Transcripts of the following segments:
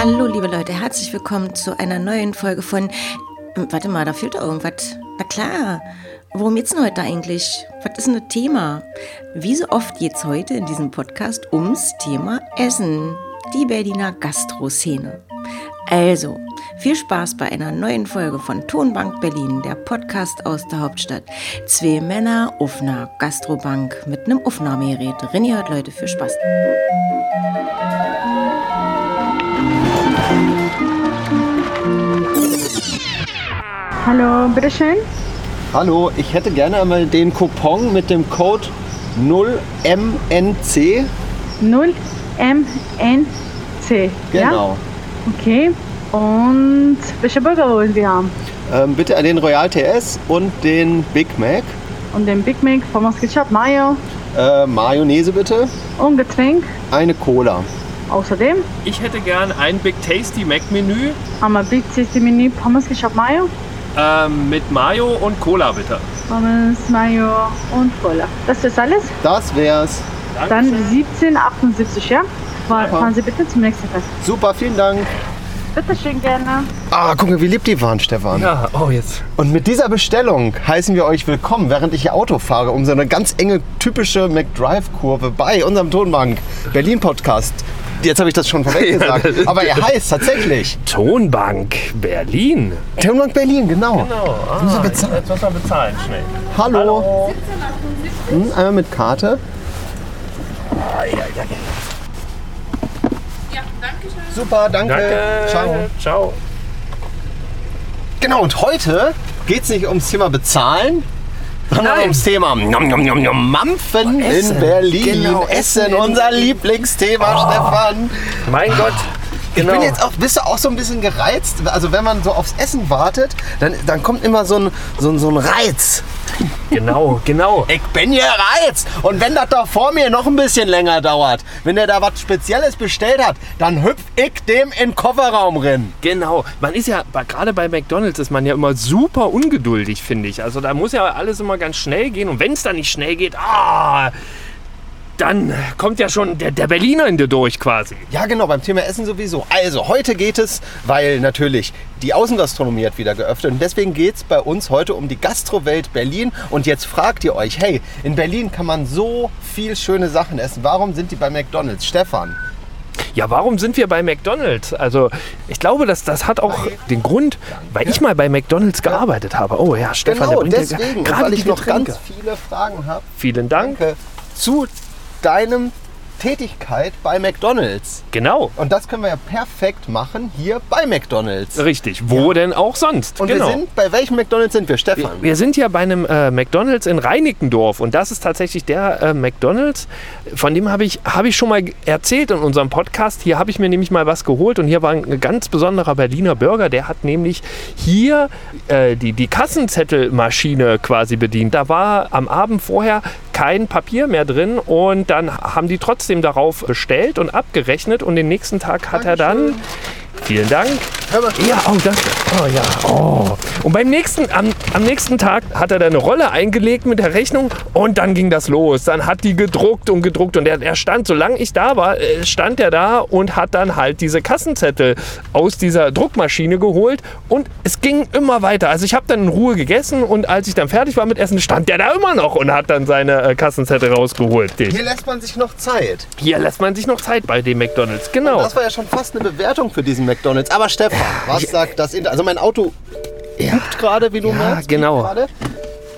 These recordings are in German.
Hallo, liebe Leute, herzlich willkommen zu einer neuen Folge von. Hm, Warte mal, da fehlt doch irgendwas. Na klar. Worum geht's denn heute eigentlich? Was ist denn das Thema? Wie so oft geht's heute in diesem Podcast ums Thema Essen. Die Berliner Gastroszene. Also, viel Spaß bei einer neuen Folge von Tonbank Berlin, der Podcast aus der Hauptstadt. Zwei Männer auf einer Gastrobank mit einem Aufnahmegerät. Rinni hört Leute, viel Spaß. Hallo, bitteschön. Hallo, ich hätte gerne einmal den Coupon mit dem Code 0MNC. 0 MNC. Ja? Genau. Okay. Und welche Burger wollen Sie haben? Ähm, bitte den Royal TS und den Big Mac. Und den Big Mac, Pommes Ketchup, Mayo Äh, Mayonnaise bitte. und Getränk. Eine Cola. Außerdem Ich hätte gern ein Big Tasty Mac Menü einmal Big Tasty Menü, Pommes Ketchup, Mayo, ähm, mit Mayo und Cola bitte. Pommes, Mayo und Cola. Das ist alles? Das wär's. Dann 17,78, ja? Fahr- Fahren Sie bitte zum nächsten Fest. Super, vielen Dank. Bitteschön, gerne. Ah, guck mal, wie lieb die waren, Stefan. Ja, oh jetzt. Und mit dieser Bestellung heißen wir euch willkommen, während ich hier Auto fahre, um so eine ganz enge, typische McDrive-Kurve bei unserem Tonbank Berlin-Podcast. Jetzt habe ich das schon vorweg gesagt, aber er heißt tatsächlich Tonbank Berlin. Tonbank Berlin, genau. Genau. Ah, wir bezahlen? Jetzt müssen wir bezahlen, schnell. Hallo. Hm, einmal mit Karte. Super, danke. Danke. Ciao. Ciao. Genau, und heute geht es nicht ums Thema Bezahlen, ums Thema nom, nom, nom, nom, Mampfen in Berlin. Genau, Essen, Essen unser Lieblingsthema, Stefan. Mein Gott. Ich Genau. bin jetzt auch, bist du auch so ein bisschen gereizt? Also wenn man so aufs Essen wartet, dann, dann kommt immer so ein, so, ein, so ein Reiz. Genau, genau. Ich bin gereizt. Und wenn das da vor mir noch ein bisschen länger dauert, wenn der da was Spezielles bestellt hat, dann hüpf ich dem in den Kofferraum rein. Genau. Man ist ja, gerade bei McDonalds ist man ja immer super ungeduldig, finde ich. Also da muss ja alles immer ganz schnell gehen. Und wenn es dann nicht schnell geht, ah, dann kommt ja schon der, der Berliner in dir durch quasi. Ja, genau, beim Thema Essen sowieso. Also, heute geht es, weil natürlich die Außengastronomie hat wieder geöffnet und deswegen geht es bei uns heute um die Gastrowelt Berlin. Und jetzt fragt ihr euch, hey, in Berlin kann man so viel schöne Sachen essen. Warum sind die bei McDonalds? Stefan. Ja, warum sind wir bei McDonald's? Also, ich glaube, dass das hat auch den Grund, weil ich mal bei McDonald's gearbeitet habe. Oh ja, Stefan, genau, der bringt ja deswegen. Und gerade weil ich noch Getränke. ganz viele Fragen habe. Vielen Dank. Danke. Zu deinem Tätigkeit bei McDonalds. Genau, Und das können wir ja perfekt machen hier bei McDonalds. richtig. Wo denn auch sonst? Und genau. wir sind, bei welchem McDonalds sind wir, Stefan? Wir sind ja bei einem äh, McDonalds in Reinickendorf und das ist tatsächlich der äh, McDonalds, von dem habe ich, hab ich schon mal erzählt in unserem Podcast. Hier habe ich mir nämlich mal was geholt und hier war ein ganz besonderer Berliner Burger, der hat nämlich hier äh, die, die Kassenzettelmaschine quasi bedient. Da war am Abend vorher kein Papier mehr drin und dann haben die trotzdem darauf bestellt und abgerechnet und den nächsten Tag hat er dann... Vielen Dank. Hör mal, Ja, oh, danke. Oh ja. Oh. Und beim nächsten, am, am nächsten Tag hat er da eine Rolle eingelegt mit der Rechnung und dann ging das los. Dann hat die gedruckt und gedruckt und er, er stand, solange ich da war, äh, stand er da und hat dann halt diese Kassenzettel aus dieser Druckmaschine geholt und es ging immer weiter. Also ich habe dann in Ruhe gegessen und als ich dann fertig war mit Essen, stand der da immer noch und hat dann seine äh, Kassenzettel rausgeholt. hier lässt man sich noch Zeit. Hier lässt man sich noch Zeit bei dem McDonalds. Genau. Das war ja schon fast eine Bewertung für diesen McDonalds. Aber Stefan, was sagt das Inter Also mein Auto hupt gerade, wie du Ja, merkst. genau. Gerade,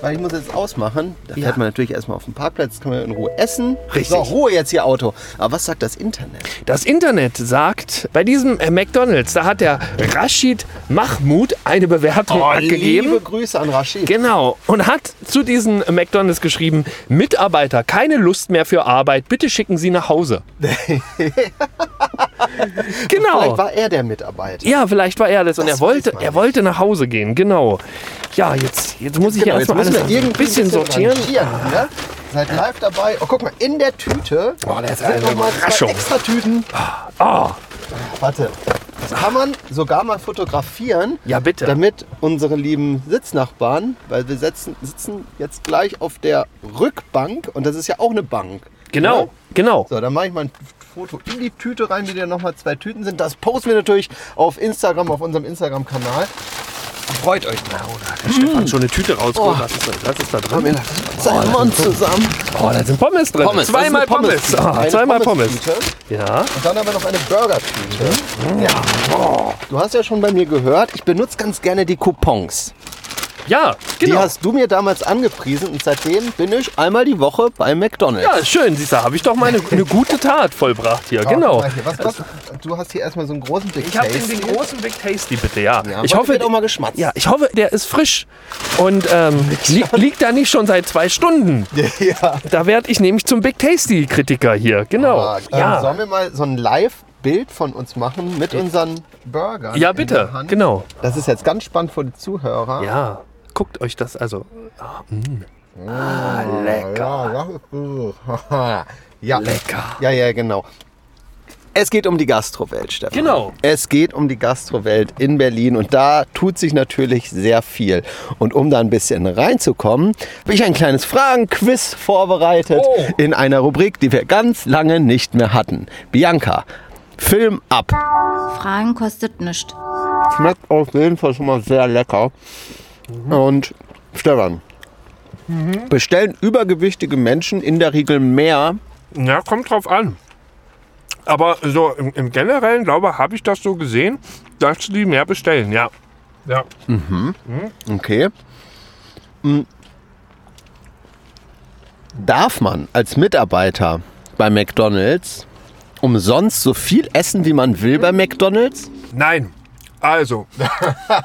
weil ich muss jetzt ausmachen. Da fährt Ja. man natürlich erstmal auf den Parkplatz, kann man in Ruhe essen. Richtig. So, Ruhe jetzt hier Auto. Aber was sagt das Internet? Das Internet sagt, bei diesem äh, McDonalds, da hat der Rashid Mahmoud eine Bewertung abgegeben. Oh, liebe Grüße an Rashid. Genau. Und hat zu diesen äh, McDonalds geschrieben, Mitarbeiter, keine Lust mehr für Arbeit, bitte schicken Sie nach Hause. genau. Vielleicht war er der Mitarbeiter. Ja, vielleicht war er das und Das er wollte, er wollte nach Hause gehen, genau. Ja, jetzt, jetzt muss ich Genau, hier jetzt erstmal alles ein bisschen sortieren. ne? Seid live dabei. Oh, guck mal, in der Tüte Oh, das ist sind eine noch mal zwei extra Tüten. Oh, Warte, das kann man sogar mal fotografieren. Ja, bitte. Damit unsere lieben Sitznachbarn, weil wir sitzen, sitzen jetzt gleich auf der Rückbank und das ist ja auch eine Bank. genau, Ja? genau. So, dann mache ich mal ein Foto in die Tüte rein, wie da nochmal zwei Tüten sind. Das posten wir natürlich auf Instagram, auf unserem Instagram-Kanal. Freut euch drauf. Der Stefan schon eine Tüte rausgeholt. Was, ist da, was ist da drin? Seinen Mund zusammen. Oh, da sind Pommes drin. Pommes, das Zweimal Pommes. Ah, Eine zweimal Pommes. Ja. Und dann haben wir noch eine Burger-Tüte. Ja. Oh. Du hast ja schon bei mir gehört, ich benutze ganz gerne die Coupons. Ja, Die genau. hast du mir damals angepriesen und seitdem bin ich einmal die Woche bei McDonalds. Ja, schön, siehst du, habe ich doch mal eine, eine gute Tat vollbracht hier. Ah, Genau. guck mal hier, Was, was, du hast hier erstmal so einen großen Big Ich habe den, Tasty. den großen Big Tasty, bitte, ja. Ja, ich hoffe, auch mal geschmatzt. ja, ich hoffe, der ist frisch und ähm, li liegt da nicht schon seit zwei Stunden. ja. Da werde ich nämlich zum Big Tasty Kritiker hier. Genau. Ah, ähm, ja. Sollen wir mal so ein Live-Bild von uns machen mit unseren Burgern? ja, in bitte. der Hand? Genau. Das ist jetzt ganz spannend für die Zuhörer. Ja. Guckt euch das also. Ah, mm. ah lecker. Ja, ja. Lecker. Ja, ja, genau. Es geht um die Gastrowelt, Stefan. Genau. Es geht um die Gastrowelt in Berlin und da tut sich natürlich sehr viel. Und um da ein bisschen reinzukommen, habe ich ein kleines Fragenquiz vorbereitet Oh. in einer Rubrik, die wir ganz lange nicht mehr hatten. Bianca, Film ab. Fragen kostet nichts. Schmeckt auf jeden Fall schon mal sehr lecker. Und Stefan, bestellen übergewichtige Menschen in der Regel mehr Ja, kommt drauf an. Aber so im, im Generellen, glaube habe ich das so gesehen, dass die mehr bestellen, ja. Ja. Okay. Hm. Darf man als Mitarbeiter bei McDonald's umsonst so viel essen, wie man will bei McDonald's? Nein. Also,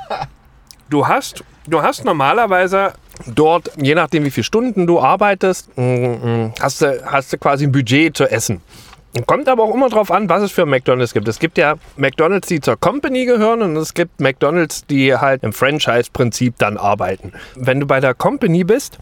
du hast, du hast normalerweise dort, je nachdem wie viele Stunden du arbeitest, mm, mm, hast du, hast du quasi ein Budget zu essen. Kommt aber auch immer drauf an, was es für McDonalds gibt. Es gibt ja McDonalds, die zur Company gehören und es gibt McDonalds, die halt im Franchise-Prinzip dann arbeiten. Wenn du bei der Company bist,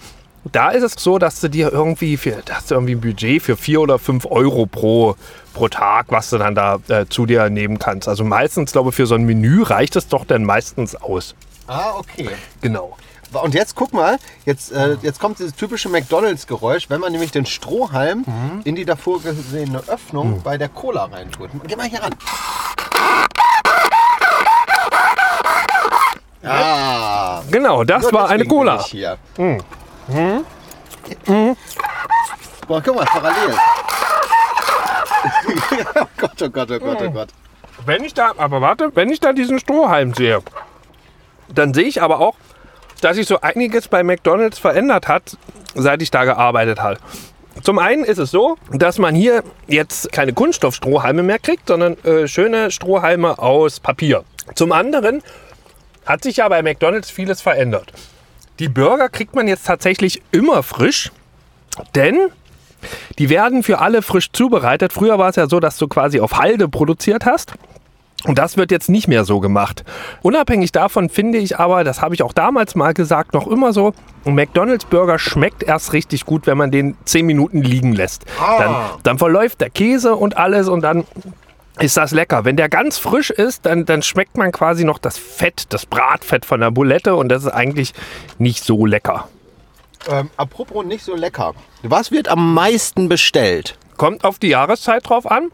da ist es so, dass du dir irgendwie, für, da hast du irgendwie ein Budget für 4 oder 5 Euro pro, pro Tag, was du dann da äh, zu dir nehmen kannst. Also meistens, glaube ich, für so ein Menü reicht es doch dann meistens aus. Ah, okay. Genau. Und jetzt guck mal, jetzt, äh, jetzt kommt dieses typische McDonalds-Geräusch, wenn man nämlich den Strohhalm in die davor gesehene Öffnung bei der Cola reintut. Geh mal hier ran. Ah, Genau, das nur war eine deswegen bin Cola. ich Hier. Boah, guck mal, parallel. oh Gott, oh Gott, oh Gott, oh Gott. Wenn ich da, aber warte, wenn ich da diesen Strohhalm sehe, dann sehe ich aber auch, dass sich so einiges bei McDonalds verändert hat, seit ich da gearbeitet habe. Zum einen ist es so, dass man hier jetzt keine Kunststoffstrohhalme mehr kriegt, sondern äh, schöne Strohhalme aus Papier. Zum anderen hat sich ja bei McDonalds vieles verändert. Die Burger kriegt man jetzt tatsächlich immer frisch, denn die werden für alle frisch zubereitet. Früher war es ja so, dass du quasi auf Halde produziert hast. Und das wird jetzt nicht mehr so gemacht. Unabhängig davon finde ich aber, das habe ich auch damals mal gesagt, noch immer so, ein McDonald's Burger schmeckt erst richtig gut, wenn man den 10 Minuten liegen lässt. Dann, dann verläuft der Käse und alles und dann ist das lecker. Wenn der ganz frisch ist, dann, dann schmeckt man quasi noch das Fett, das Bratfett von der Bulette und das ist eigentlich nicht so lecker. Ähm, apropos nicht so lecker. Was wird am meisten bestellt? Kommt auf die Jahreszeit drauf an.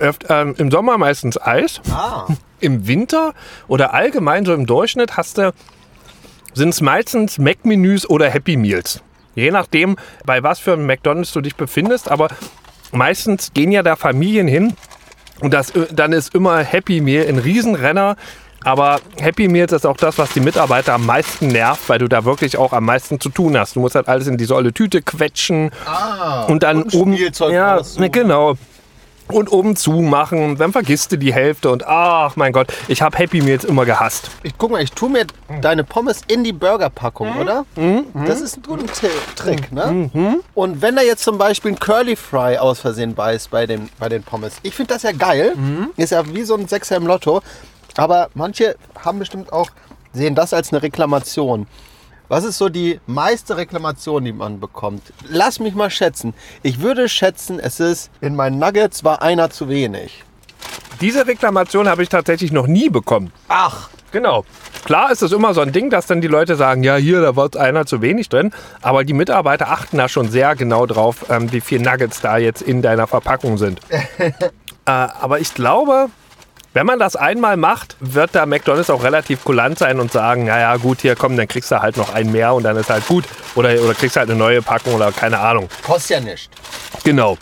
Öft, ähm, Im Sommer meistens Eis. Ah. Im Winter oder allgemein so im Durchschnitt hast du, sind es meistens Mac-Menüs oder Happy Meals. Je nachdem, bei was für einem McDonalds du dich befindest, aber meistens gehen ja da Familien hin und das, äh, dann ist immer Happy Meal ein Riesenrenner. Aber Happy Meals ist auch das, was die Mitarbeiter am meisten nervt, weil du da wirklich auch am meisten zu tun hast. Du musst halt alles in diese olle Tüte quetschen und dann und oben. Spielzeug ja, raussuchen. genau. Und oben zumachen, dann vergisst du die Hälfte und ach mein Gott, ich habe Happy Meals immer gehasst. Ich guck mal, ich tue mir deine Pommes in die Burgerpackung, oder? Das ist ein guter Trick, ne? Und wenn da jetzt zum Beispiel ein Curly Fry aus Versehen beißt bei den, bei den Pommes, ich finde das ja geil. Ist ja wie so ein Sechser im Lotto. Aber manche haben bestimmt auch, sehen das als eine Reklamation. Was ist so die meiste Reklamation, die man bekommt? Lass mich mal schätzen. Ich würde schätzen, es ist in meinen Nuggets war einer zu wenig. Diese Reklamation habe ich tatsächlich noch nie bekommen. Ach, Genau. Klar ist es immer so ein Ding, dass dann die Leute sagen, ja, hier, da war einer zu wenig drin. Aber die Mitarbeiter achten da schon sehr genau drauf, ähm, wie viele Nuggets da jetzt in deiner Verpackung sind. äh, aber ich glaube, wenn man das einmal macht, wird da McDonalds auch relativ kulant sein und sagen, naja gut, hier komm, dann kriegst du halt noch einen mehr und dann ist halt gut. Oder, oder kriegst halt eine neue Packung oder keine Ahnung. Kostet ja nicht. Genau.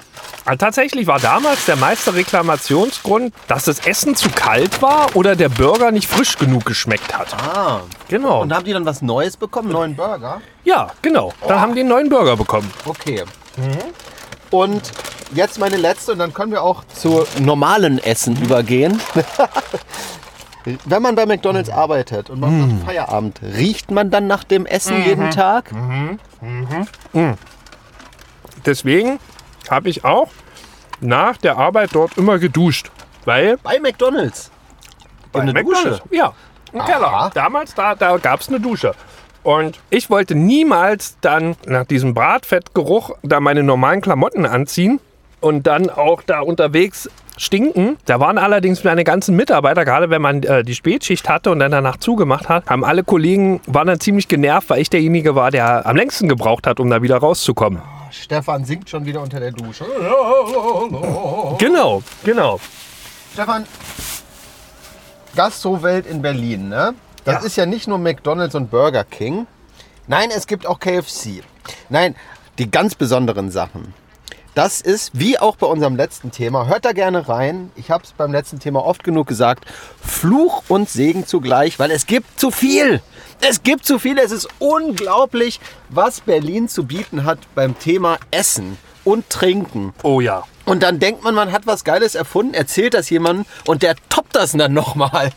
Aber tatsächlich war damals der meiste Reklamationsgrund, dass das Essen zu kalt war oder der Burger nicht frisch genug geschmeckt hat. Ah. Genau. Und haben die dann was Neues bekommen? Neuen Burger? Ja, genau. Dann haben die einen neuen Burger bekommen. Okay. Und jetzt meine letzte und dann können wir auch zu normalen Essen übergehen. Wenn man bei McDonalds arbeitet und man macht Feierabend, riecht man dann nach dem Essen jeden Tag? Deswegen habe ich auch nach der Arbeit dort immer geduscht. Weil Bei McDonalds. Bei eine McDonald's. Dusche? Ja, im Keller. Aha. Damals, da, da gab es eine Dusche. Und ich wollte niemals dann nach diesem Bratfettgeruch da meine normalen Klamotten anziehen und dann auch da unterwegs stinken. Da waren allerdings meine ganzen Mitarbeiter, gerade wenn man äh, die Spätschicht hatte und dann danach zugemacht hat, haben alle Kollegen, waren dann ziemlich genervt, weil ich derjenige war, der am längsten gebraucht hat, um da wieder rauszukommen. Stefan singt schon wieder unter der Dusche. Genau, genau. Stefan, Gastrowelt in Berlin, ne? Das Ja. ist ja nicht nur McDonalds und Burger King. Nein, es gibt auch KFC. Nein, die ganz besonderen Sachen. Das ist, wie auch bei unserem letzten Thema, hört da gerne rein. Ich habe es beim letzten Thema oft genug gesagt, Fluch und Segen zugleich, weil es gibt zu viel. Es gibt zu viel. Es ist unglaublich, was Berlin zu bieten hat beim Thema Essen und Trinken. Oh ja. Und dann denkt man, man hat was Geiles erfunden, erzählt das jemandem und der toppt das dann nochmal.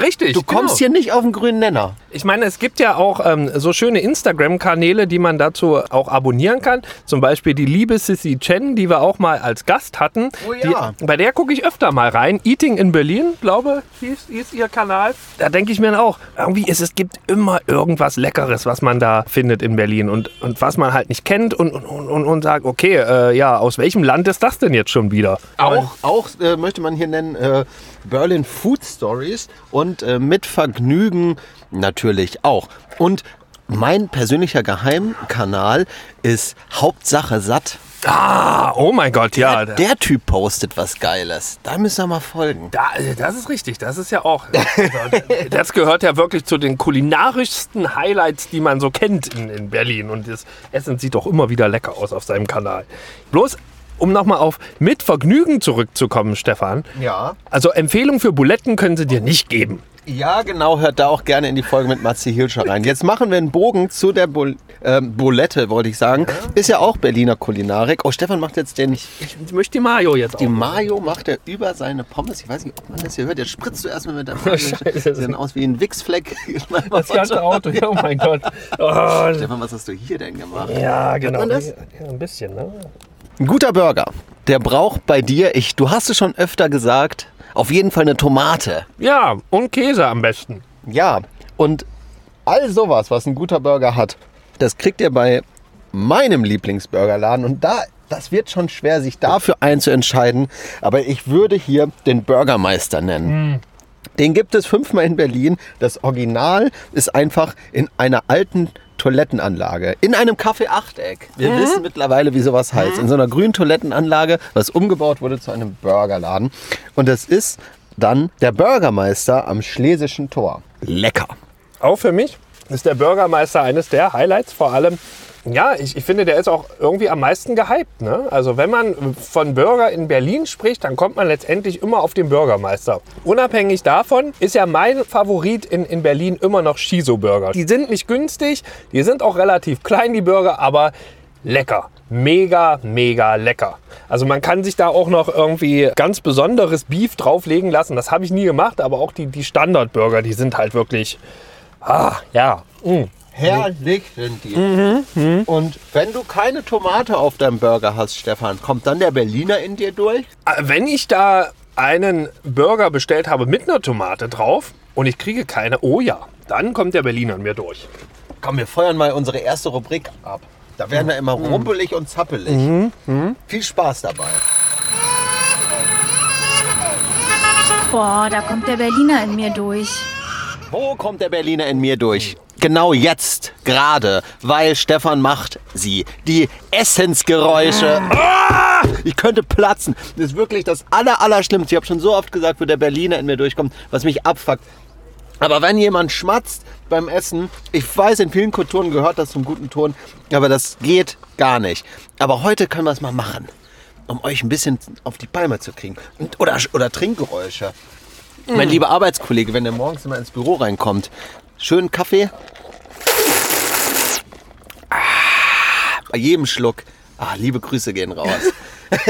Richtig. Du kommst genau. hier nicht auf den grünen Nenner. Ich meine, es gibt ja auch ähm, so schöne Instagram-Kanäle, die man dazu auch abonnieren kann. Zum Beispiel die liebe Sissy Chen, die wir auch mal als Gast hatten. Oh ja. die, bei der gucke ich öfter mal rein. Eating in Berlin, glaube hieß, hieß ihr Kanal. Da denke ich mir dann auch, irgendwie ist es gibt immer irgendwas Leckeres, was man da findet in Berlin und, und was man halt nicht kennt und, und, und, und sagt, okay, äh, ja, aus welchem Land ist das denn jetzt schon wieder? Auch, auch äh, möchte man hier nennen äh, Berlin Food Stories und äh, mit Vergnügen natürlich auch. Und mein persönlicher Geheimkanal ist Hauptsache satt. Ah, oh mein Gott, ja. Der, der Typ postet was Geiles. Da müssen wir mal folgen. Da, äh, das ist richtig, das ist ja auch. Das gehört ja wirklich zu den kulinarischsten Highlights, die man so kennt in, in Berlin. Und das Essen sieht doch immer wieder lecker aus auf seinem Kanal. Bloß, um nochmal auf mit Vergnügen zurückzukommen, Stefan. Ja. Also Empfehlung für Buletten können sie dir nicht geben. Ja, genau, hört da auch gerne in die Folge mit Matze Hilscher rein. Jetzt machen wir einen Bogen zu der Bol ähm, Bulette, wollte ich sagen. Ist ja auch Berliner Kulinarik. Oh, Stefan macht jetzt den, Ich möchte die Mayo jetzt die auch. Mayo macht er über seine Pommes. Ich weiß nicht, ob man das hier hört. Jetzt spritzt du erstmal mit der Mayo. Scheiße. Sieht dann aus wie ein Wichsfleck. Das ganze Auto, oh mein Gott. Oh, Stefan, was hast du hier denn gemacht? ja, genau. man das? Ja, ein bisschen, ne? Ein guter Burger, der braucht bei dir, ich, du hast es schon öfter gesagt, auf jeden Fall eine Tomate. Ja, und Käse am besten. Ja, und all sowas, was ein guter Burger hat, das kriegt ihr bei meinem Lieblingsburgerladen. Und da, das wird schon schwer, sich dafür einzuentscheiden. Aber ich würde hier den Burgermeister nennen. Den gibt es fünfmal in Berlin. Das Original ist einfach in einer alten Toilettenanlage. In einem Café-Achteck. Wir wissen mittlerweile, wie sowas heißt. In so einer grünen Toilettenanlage, was umgebaut wurde zu einem Burgerladen. Und das ist dann der Bürgermeister am Schlesischen Tor. Lecker. Auch für mich ist der Bürgermeister eines der Highlights. Vor allem, ja, ich, ich finde, der ist auch irgendwie am meisten gehypt. Ne? Also wenn man von Burger in Berlin spricht, dann kommt man letztendlich immer auf den Bürgermeister. Unabhängig davon ist ja mein Favorit in, in Berlin immer noch Shiso-Burger. Die sind nicht günstig, die sind auch relativ klein, die Burger, aber lecker. Mega, mega lecker. Also man kann sich da auch noch irgendwie ganz besonderes Beef drauflegen lassen. Das habe ich nie gemacht, aber auch die, die Standardburger, die sind halt wirklich, ah, ja, mm. Herrlich sind die. Mhm, Und wenn du keine Tomate auf deinem Burger hast, Stefan, kommt dann der Berliner in dir durch? Äh, Wenn ich da einen Burger bestellt habe mit einer Tomate drauf und ich kriege keine, oh ja, dann kommt der Berliner an mir durch. Komm, wir feuern mal unsere erste Rubrik ab. Da werden wir immer Mhm. rumpelig und zappelig. Viel Spaß dabei. Boah, da kommt der Berliner in mir durch. Wo kommt der Berliner in mir durch? Genau jetzt, gerade, weil Stefan macht sie. Die Essensgeräusche. Ah! Ich könnte platzen. Das ist wirklich das aller, Allerschlimmste. Ich habe schon so oft gesagt, wo der Berliner in mir durchkommt, was mich abfuckt. Aber wenn jemand schmatzt beim Essen, ich weiß, in vielen Kulturen gehört das zum guten Ton, aber das geht gar nicht. Aber heute können wir es mal machen, um euch ein bisschen auf die Palme zu kriegen. Oder, oder Trinkgeräusche. Mein lieber Arbeitskollege, wenn der morgens immer ins Büro reinkommt, schönen Kaffee. Ah, bei jedem Schluck. Ah, liebe Grüße gehen raus.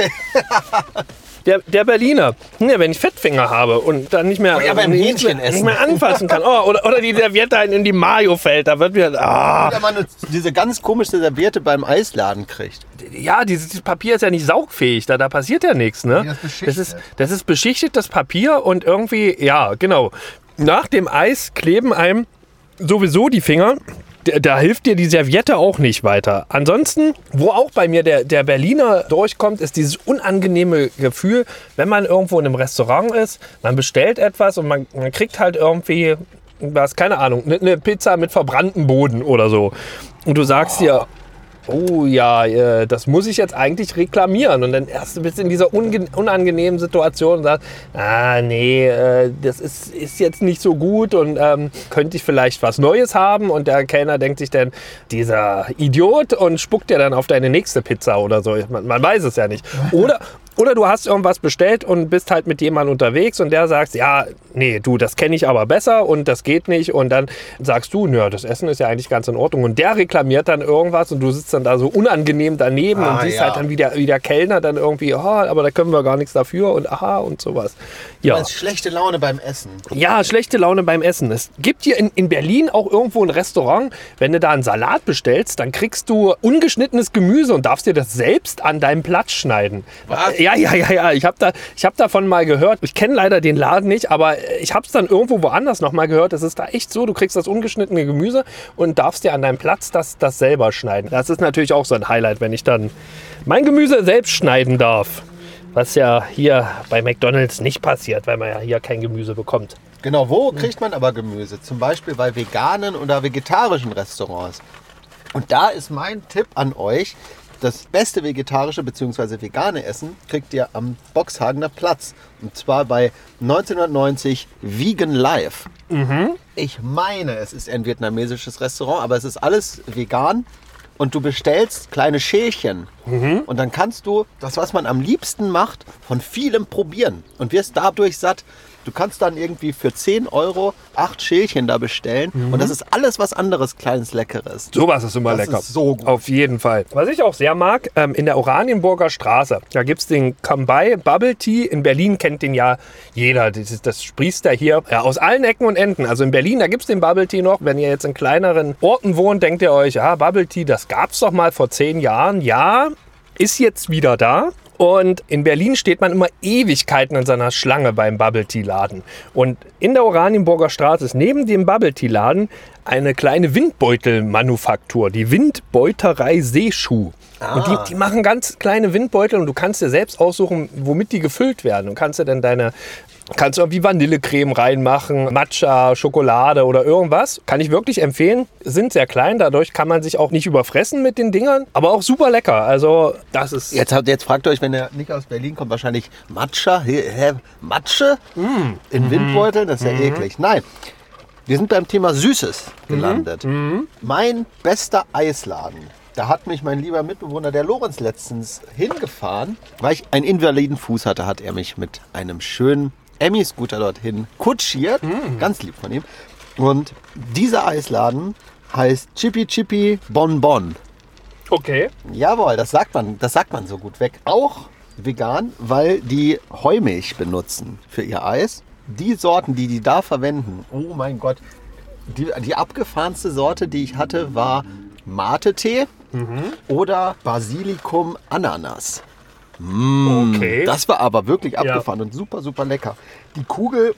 Der, der Berliner, ja, wenn ich Fettfinger habe und dann nicht mehr, ja, beim nicht, Hähnchen mehr essen. nicht mehr anfassen kann. Oh, oder, oder die Serviette einen in die Mayo fällt, da wird mir. Ah. Wenn man diese ganz komische Serviette beim Eisladen kriegt. Ja, dieses, dieses Papier ist ja nicht saugfähig, da, da passiert ja nichts. Ne? das beschichtet. das, ist, das ist beschichtetes Papier und irgendwie, ja, genau. Nach dem Eis kleben einem sowieso die Finger. Da, hilft dir die Serviette auch nicht weiter. Ansonsten, wo auch bei mir der, der Berliner durchkommt, ist dieses unangenehme Gefühl, wenn man irgendwo in einem Restaurant ist, man bestellt etwas und man, man kriegt halt irgendwie was, keine Ahnung, eine ne Pizza mit verbranntem Boden oder so. Und du sagst dir, oh ja, äh, das muss ich jetzt eigentlich reklamieren. Und dann erst bist du in dieser unangenehmen Situation und sagst, ah nee, äh, das ist, ist jetzt nicht so gut und ähm, könnte ich vielleicht was Neues haben? Und der Kellner denkt sich dann, dieser Idiot und spuckt dir dann auf deine nächste Pizza oder so. Man, man weiß es ja nicht. Oder, oder du hast irgendwas bestellt und bist halt mit jemandem unterwegs und der sagt, ja, nee, du, das kenne ich aber besser und das geht nicht. Und dann sagst du, nö, das Essen ist ja eigentlich ganz in Ordnung. Und der reklamiert dann irgendwas und du sitzt dann da so unangenehm daneben Ah, und siehst ja. halt dann, wie der, wie der Kellner dann irgendwie, oh, aber da können wir gar nichts dafür und aha und sowas. Ja. Ist schlechte Laune beim Essen. Ja, schlechte Laune beim Essen. Es gibt hier in, in Berlin auch irgendwo ein Restaurant, wenn du da einen Salat bestellst, dann kriegst du ungeschnittenes Gemüse und darfst dir das selbst an deinem Platz schneiden. Was? Ja, ja, ja, ja. Ich habe da, hab davon mal gehört. Ich kenne leider den Laden nicht, aber ich habe es dann irgendwo woanders noch mal gehört. Es ist da echt so, du kriegst das ungeschnittene Gemüse und darfst dir an deinem Platz das, das selber schneiden. Das ist natürlich auch so ein Highlight, wenn ich dann mein Gemüse selbst schneiden darf. Was ja hier bei McDonalds nicht passiert, weil man ja hier kein Gemüse bekommt. Genau, wo kriegt man aber Gemüse? Zum Beispiel bei veganen oder vegetarischen Restaurants. Und da ist mein Tipp an euch, das beste vegetarische bzw. vegane Essen kriegt ihr am Boxhagener Platz. Und zwar bei 1990 Vegan Life. Ich meine, es ist ein vietnamesisches Restaurant, aber es ist alles vegan. Und du bestellst kleine Schälchen. Und dann kannst du das, was man am liebsten macht, von vielem probieren. Und wirst dadurch satt. Du kannst dann irgendwie für 10 Euro acht Schälchen da bestellen. Und das ist alles was anderes, kleines Leckeres. Sowas ist immer Das lecker. ist so gut. Auf jeden Fall. Was ich auch sehr mag, ähm, in der Oranienburger Straße, da gibt es den Come-By Bubble Tea. In Berlin kennt den ja jeder. Das, ist, das sprießt ja hier ja, aus allen Ecken und Enden. Also in Berlin, da gibt es den Bubble Tea noch. Wenn ihr jetzt in kleineren Orten wohnt, denkt ihr euch, ja, Bubble Tea, das gab es doch mal vor zehn Jahren. Ja, ist jetzt wieder da. Und in Berlin steht man immer Ewigkeiten in seiner Schlange beim Bubble Tea Laden. Und in der Oranienburger Straße ist neben dem Bubble Tea Laden eine kleine Windbeutelmanufaktur, die Windbeuterei Seeschuh. Und die, die machen ganz kleine Windbeutel und du kannst dir selbst aussuchen, womit die gefüllt werden. Und kannst dir dann deine, kannst du irgendwie Vanillecreme reinmachen, Matcha, Schokolade oder irgendwas. Kann ich wirklich empfehlen. Sind sehr klein, dadurch kann man sich auch nicht überfressen mit den Dingern, aber auch super lecker. Also das ist Jetzt, habt- jetzt fragt ihr euch, wenn ihr nicht aus Berlin kommt, wahrscheinlich Matcha? Hä, Matsche? In Windbeuteln? Das ist ja eklig. Nein. Wir sind beim Thema Süßes gelandet. Mein bester Eisladen. Da hat mich mein lieber Mitbewohner, der Lorenz, letztens hingefahren. Weil ich einen invaliden Fuß hatte, hat er mich mit einem schönen Emmy-Scooter dorthin kutschiert. Ganz lieb von ihm. Und dieser Eisladen heißt Chippy Chippy Bonbon. okay. Jawohl, das sagt man, das sagt man so gut weg. Auch vegan, weil die Heumilch benutzen für ihr Eis. Die Sorten, die die da verwenden, oh mein Gott. Die, die abgefahrenste Sorte, die ich hatte, war Mate-Tee oder Basilikum Ananas. Okay. Das war aber wirklich Ja. abgefahren und super, super lecker. Die Kugel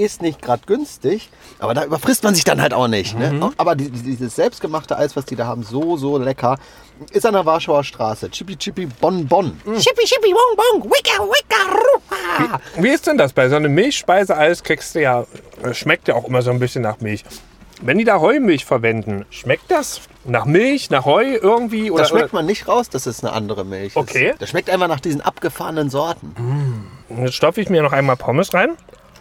ist nicht gerade günstig, aber da überfrisst man sich dann halt auch nicht. Ne? Aber die, die- dieses selbstgemachte Eis, was die da haben, so, so lecker, ist an der Warschauer Straße. Chippy Chippy Bon Bon. Chippy Chippy Bon Bon, wicka wicka ruha. Wie ist denn das? Bei so einem Milchspeiseeis kriegst du ja, äh, schmeckt ja auch immer so ein bisschen nach Milch. Wenn die da Heumilch verwenden, schmeckt das nach Milch, nach Heu irgendwie? Oder, Da schmeckt man nicht raus, dass es eine andere Milch Okay. ist. Das schmeckt einfach nach diesen abgefahrenen Sorten. oder jetzt stopfe ich mir noch einmal Pommes rein.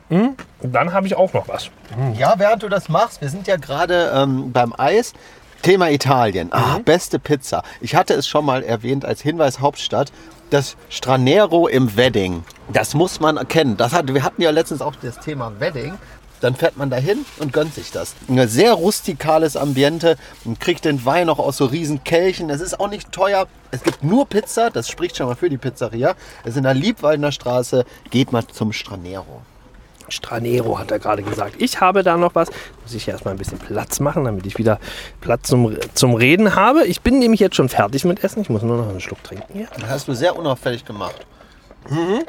Hm, dann habe ich auch noch was. Ja, während du das machst, wir sind ja gerade ähm, beim Eis. Thema Italien. Ah, beste Pizza. Ich hatte es schon mal erwähnt als Hinweis Hauptstadt. Das Stranero im Wedding. Das muss man erkennen. Das hat, wir hatten ja letztens auch das Thema Wedding. Dann fährt man dahin und gönnt sich das. Ein sehr rustikales Ambiente und kriegt den Wein noch aus so riesen Kelchen. Es ist auch nicht teuer. Es gibt nur Pizza. Das spricht schon mal für die Pizzeria. Es ist in der Liebwaldener Straße. Geht mal zum Stranero. Stranero hat er gerade gesagt. Ich habe da noch was. Muss ich erstmal ein bisschen Platz machen, damit ich wieder Platz zum, zum Reden habe. Ich bin nämlich jetzt schon fertig mit Essen. Ich muss nur noch einen Schluck trinken hier. Das hast du sehr unauffällig gemacht.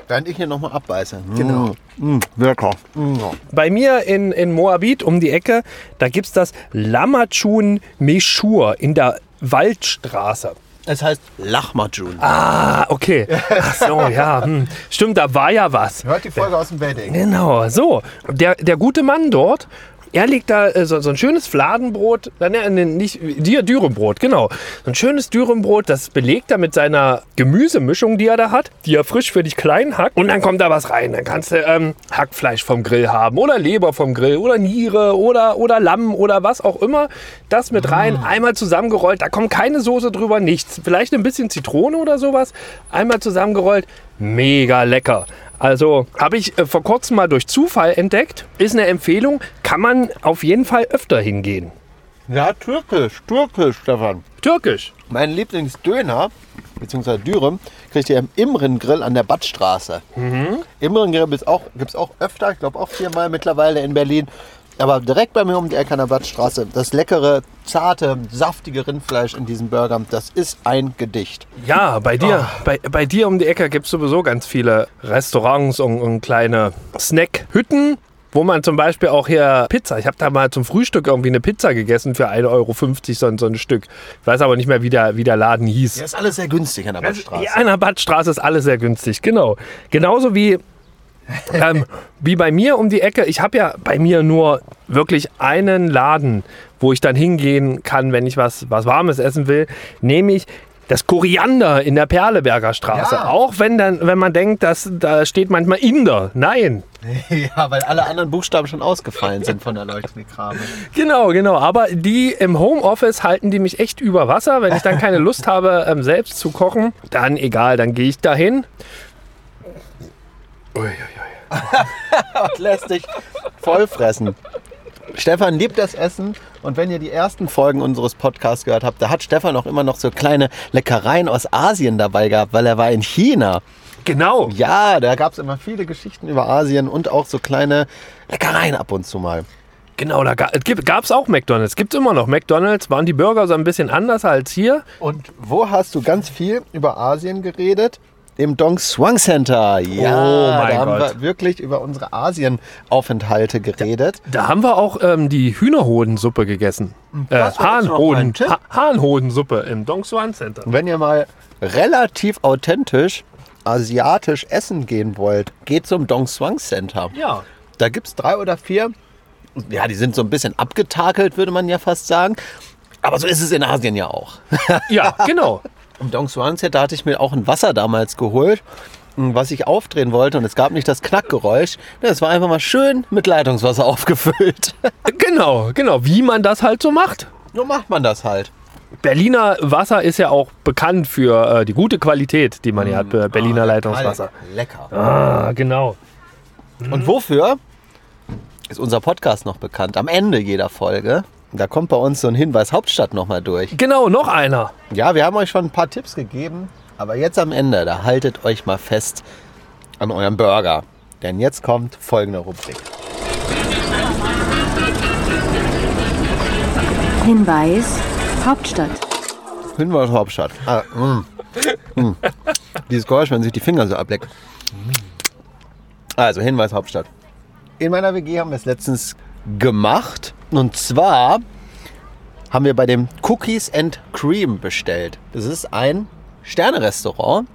Während ich hier nochmal abbeiße. Genau. Mm, lecker. Mm. Bei mir in, in Moabit um die Ecke, da gibt es das Lamachun Meshur in der Waldstraße. Es heißt Lachmajun. Ah, okay. Ach so, ja. Hm. Stimmt, da war ja was. Hört die Folge aus dem Wedding. Genau, so. Der, der gute Mann dort, er legt da äh, so, so ein schönes Fladenbrot, äh, ne, ne, nicht Dü- Dürrenbrot, genau. So ein schönes Dürrenbrot, das belegt er mit seiner Gemüsemischung, die er da hat, die er frisch für dich klein hackt. Und dann kommt da was rein. Dann kannst du ähm, Hackfleisch vom Grill haben oder Leber vom Grill oder Niere oder, oder Lamm oder was auch immer. Das mit rein, einmal zusammengerollt. Da kommt keine Soße drüber, nichts. Vielleicht ein bisschen Zitrone oder sowas. Einmal zusammengerollt. Mega lecker. Also habe ich äh, vor kurzem mal durch Zufall entdeckt. Ist eine Empfehlung. Kann man auf jeden Fall öfter hingehen. Ja, türkisch. Türkisch, Stefan. Türkisch. Mein Lieblingsdöner, beziehungsweise Dürüm, kriegt ihr im Imrengrill an der Badstraße. Imrengrill gibt es auch, gibt's auch öfter, ich glaube auch viermal mittlerweile in Berlin. Aber direkt bei mir um die Ecke an der Badstraße, das leckere, zarte, saftige Rindfleisch in diesem Burger, das ist ein Gedicht. Ja, bei dir, bei, bei dir um die Ecke gibt es sowieso ganz viele Restaurants und, und kleine Snackhütten, wo man zum Beispiel auch hier Pizza. Ich habe da mal zum Frühstück irgendwie eine Pizza gegessen für 1,50 Euro so, ein- so ein Stück. Ich weiß aber nicht mehr, wie der, wie der Laden hieß. Ja, ist alles sehr günstig an der Badstraße. Ja, an der Badstraße ist alles sehr günstig, genau. Genauso wie, ähm, wie bei mir um die Ecke. Ich habe ja bei mir nur wirklich einen Laden, wo ich dann hingehen kann, wenn ich was, was Warmes essen will, nämlich das Koriander in der Perleberger Straße. Ja. Auch wenn, dann, wenn man denkt, dass da steht manchmal Inder. Nein. Ja, weil alle anderen Buchstaben schon ausgefallen sind von der leuchtenden Krame. Genau, genau. Aber die im Homeoffice halten die mich echt über Wasser. Wenn ich dann keine Lust habe, ähm, selbst zu kochen, dann egal, dann gehe ich dahin. und lässt dich vollfressen. Stefan liebt das Essen und wenn ihr die ersten Folgen unseres Podcasts gehört habt, da hat Stefan auch immer noch so kleine Leckereien aus Asien dabei gehabt, weil er war in China. Genau. Ja, da gab es immer viele Geschichten über Asien und auch so kleine Leckereien ab und zu mal. Genau, da gab es auch McDonalds. Gibt es immer noch. McDonalds waren die Burger so ein bisschen anders als hier. Und wo hast du ganz viel über Asien geredet? Im Dong Swang Center. Ja, Oh mein da haben Gott. wir wirklich über unsere Asienaufenthalte geredet. Da haben wir auch ähm, die Hühnerhodensuppe gegessen. Äh, jetzt noch Hahnhoden, ha Hahnhodensuppe im Dong Suan Center. Wenn ihr mal relativ authentisch asiatisch essen gehen wollt, geht zum Dong Swang Center. Ja. Da gibt es drei oder vier. Ja, die sind so ein bisschen abgetakelt, würde man ja fast sagen. Aber so ist es in Asien ja auch. Ja, genau. Im Dong Swang Center hatte ich mir auch ein Wasser damals geholt, was ich aufdrehen wollte. Und es gab nicht das Knackgeräusch. Es war einfach mal schön mit Leitungswasser aufgefüllt. genau, genau. Wie man das halt so macht. so macht man das halt. Berliner Wasser ist ja auch bekannt für äh, die gute Qualität, die man hier hat. äh, Berliner Leitungswasser. Lecker. Ah, genau. Und wofür ist unser Podcast noch bekannt? Am Ende jeder Folge. Da kommt bei uns so ein Hinweis Hauptstadt nochmal durch. Genau, noch einer. Ja, wir haben euch schon ein paar Tipps gegeben, aber jetzt am Ende, da haltet euch mal fest an eurem Burger. Denn jetzt kommt folgende Rubrik. Hinweis, Hauptstadt. Hinweis Hauptstadt. Ah, mm. Mm. Dieses Geräusch, wenn man sich die Finger so ableckt. Also, Hinweis Hauptstadt. In meiner WG haben wir es letztens gemacht. Und zwar haben wir bei dem Cookies and Cream bestellt. Das ist ein Sternerestaurant,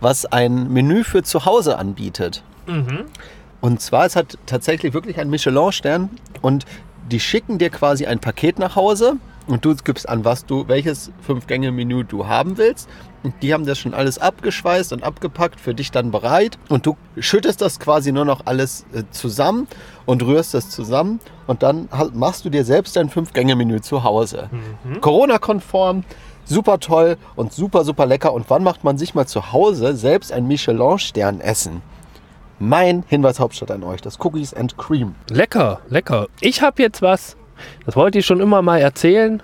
was ein Menü für zu Hause anbietet. Und zwar, es hat tatsächlich wirklich einen Michelin-Stern und die schicken dir quasi ein Paket nach Hause und du gibst an, was du, welches Fünf-Gänge-Menü du haben willst. Und die haben das schon alles abgeschweißt und abgepackt, für dich dann bereit. Und du schüttest das quasi nur noch alles äh, zusammen und rührst das zusammen. Und dann machst du dir selbst dein Fünf-Gänge-Menü zu Hause. Corona-konform, super toll und super, super lecker. Und wann macht man sich mal zu Hause selbst ein Michelin-Stern essen? Mein Hinweis Hauptstadt an euch, das Cookies and Cream. Lecker, lecker. Ich habe jetzt was, das wollte ich schon immer mal erzählen.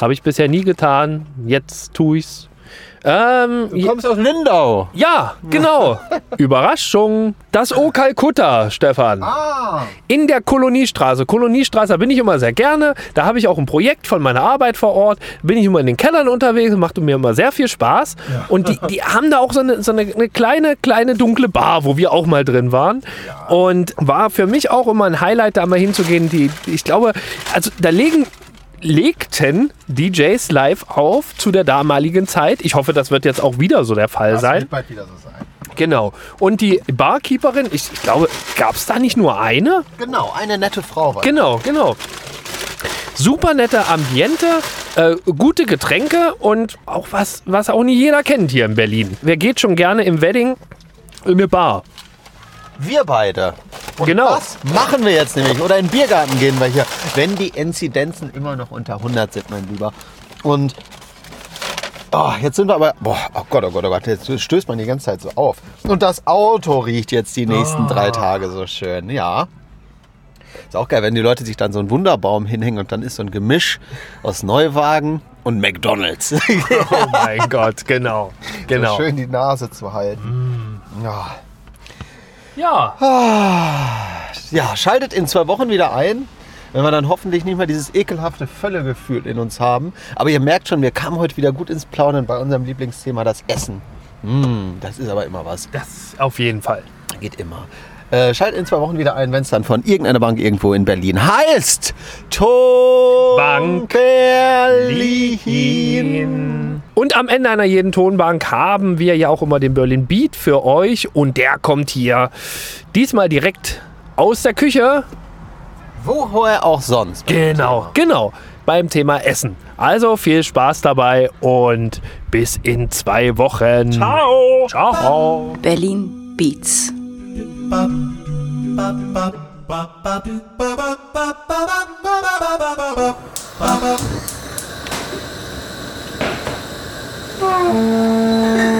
Habe ich bisher nie getan. Jetzt tue ich's. Ähm, Du kommst aus Lindau. ja, genau. Überraschung. Das O Kalkutta, Stefan. Ah. In der Koloniestraße. Koloniestraße bin ich immer sehr gerne. Da habe ich auch ein Projekt von meiner Arbeit vor Ort. Bin ich immer in den Kellern unterwegs. Macht mir immer sehr viel Spaß. Und die, die haben da auch so, eine, so eine, eine kleine, kleine dunkle Bar, wo wir auch mal drin waren. Und war für mich auch immer ein Highlight, da mal hinzugehen. Die, ich glaube, also da legen legten DJs live auf zu der damaligen Zeit. Ich hoffe, das wird jetzt auch wieder so der Fall sein. bald wieder so sein. Genau. Und die Barkeeperin, ich, ich glaube, gab es da nicht nur eine? Genau, eine nette Frau war. Genau, genau. Super nette Ambiente, äh, gute Getränke und auch was, was auch nicht jeder kennt hier in Berlin. Wer geht schon gerne im Wedding in eine Bar? Wir beide. Und Genau. Das machen wir jetzt nämlich. Oder in den Biergarten gehen wir hier, wenn die Inzidenzen immer noch unter 100 sind, mein Lieber. Und oh, jetzt sind wir aber. Boah, oh Gott, oh Gott, oh Gott, jetzt stößt man die ganze Zeit so auf. Und das Auto riecht jetzt die nächsten drei Tage so schön. Ja. Ist auch geil, wenn die Leute sich dann so einen Wunderbaum hinhängen und dann ist so ein Gemisch aus Neuwagen und McDonalds. Oh mein Gott, genau. Genau. So schön die Nase zu halten. Ja. Ja. Ja, schaltet in zwei Wochen wieder ein, wenn wir dann hoffentlich nicht mehr dieses ekelhafte Völlegefühl in uns haben. Aber ihr merkt schon, wir kamen heute wieder gut ins Plaudern bei unserem Lieblingsthema, das Essen. Mm, das ist aber immer was. Das auf jeden Fall. Geht immer. Äh, schaltet in zwei Wochen wieder ein, wenn es dann von irgendeiner Bank irgendwo in Berlin heißt. Ton Bank Berlin. Und am Ende einer jeden Tonbank haben wir ja auch immer den Berlin Beat für euch und der kommt hier diesmal direkt aus der Küche. Woher auch sonst. Genau, genau. Beim Thema Essen. Also viel Spaß dabei und bis in zwei Wochen. Ciao. Ciao. Berlin Beats. Oh.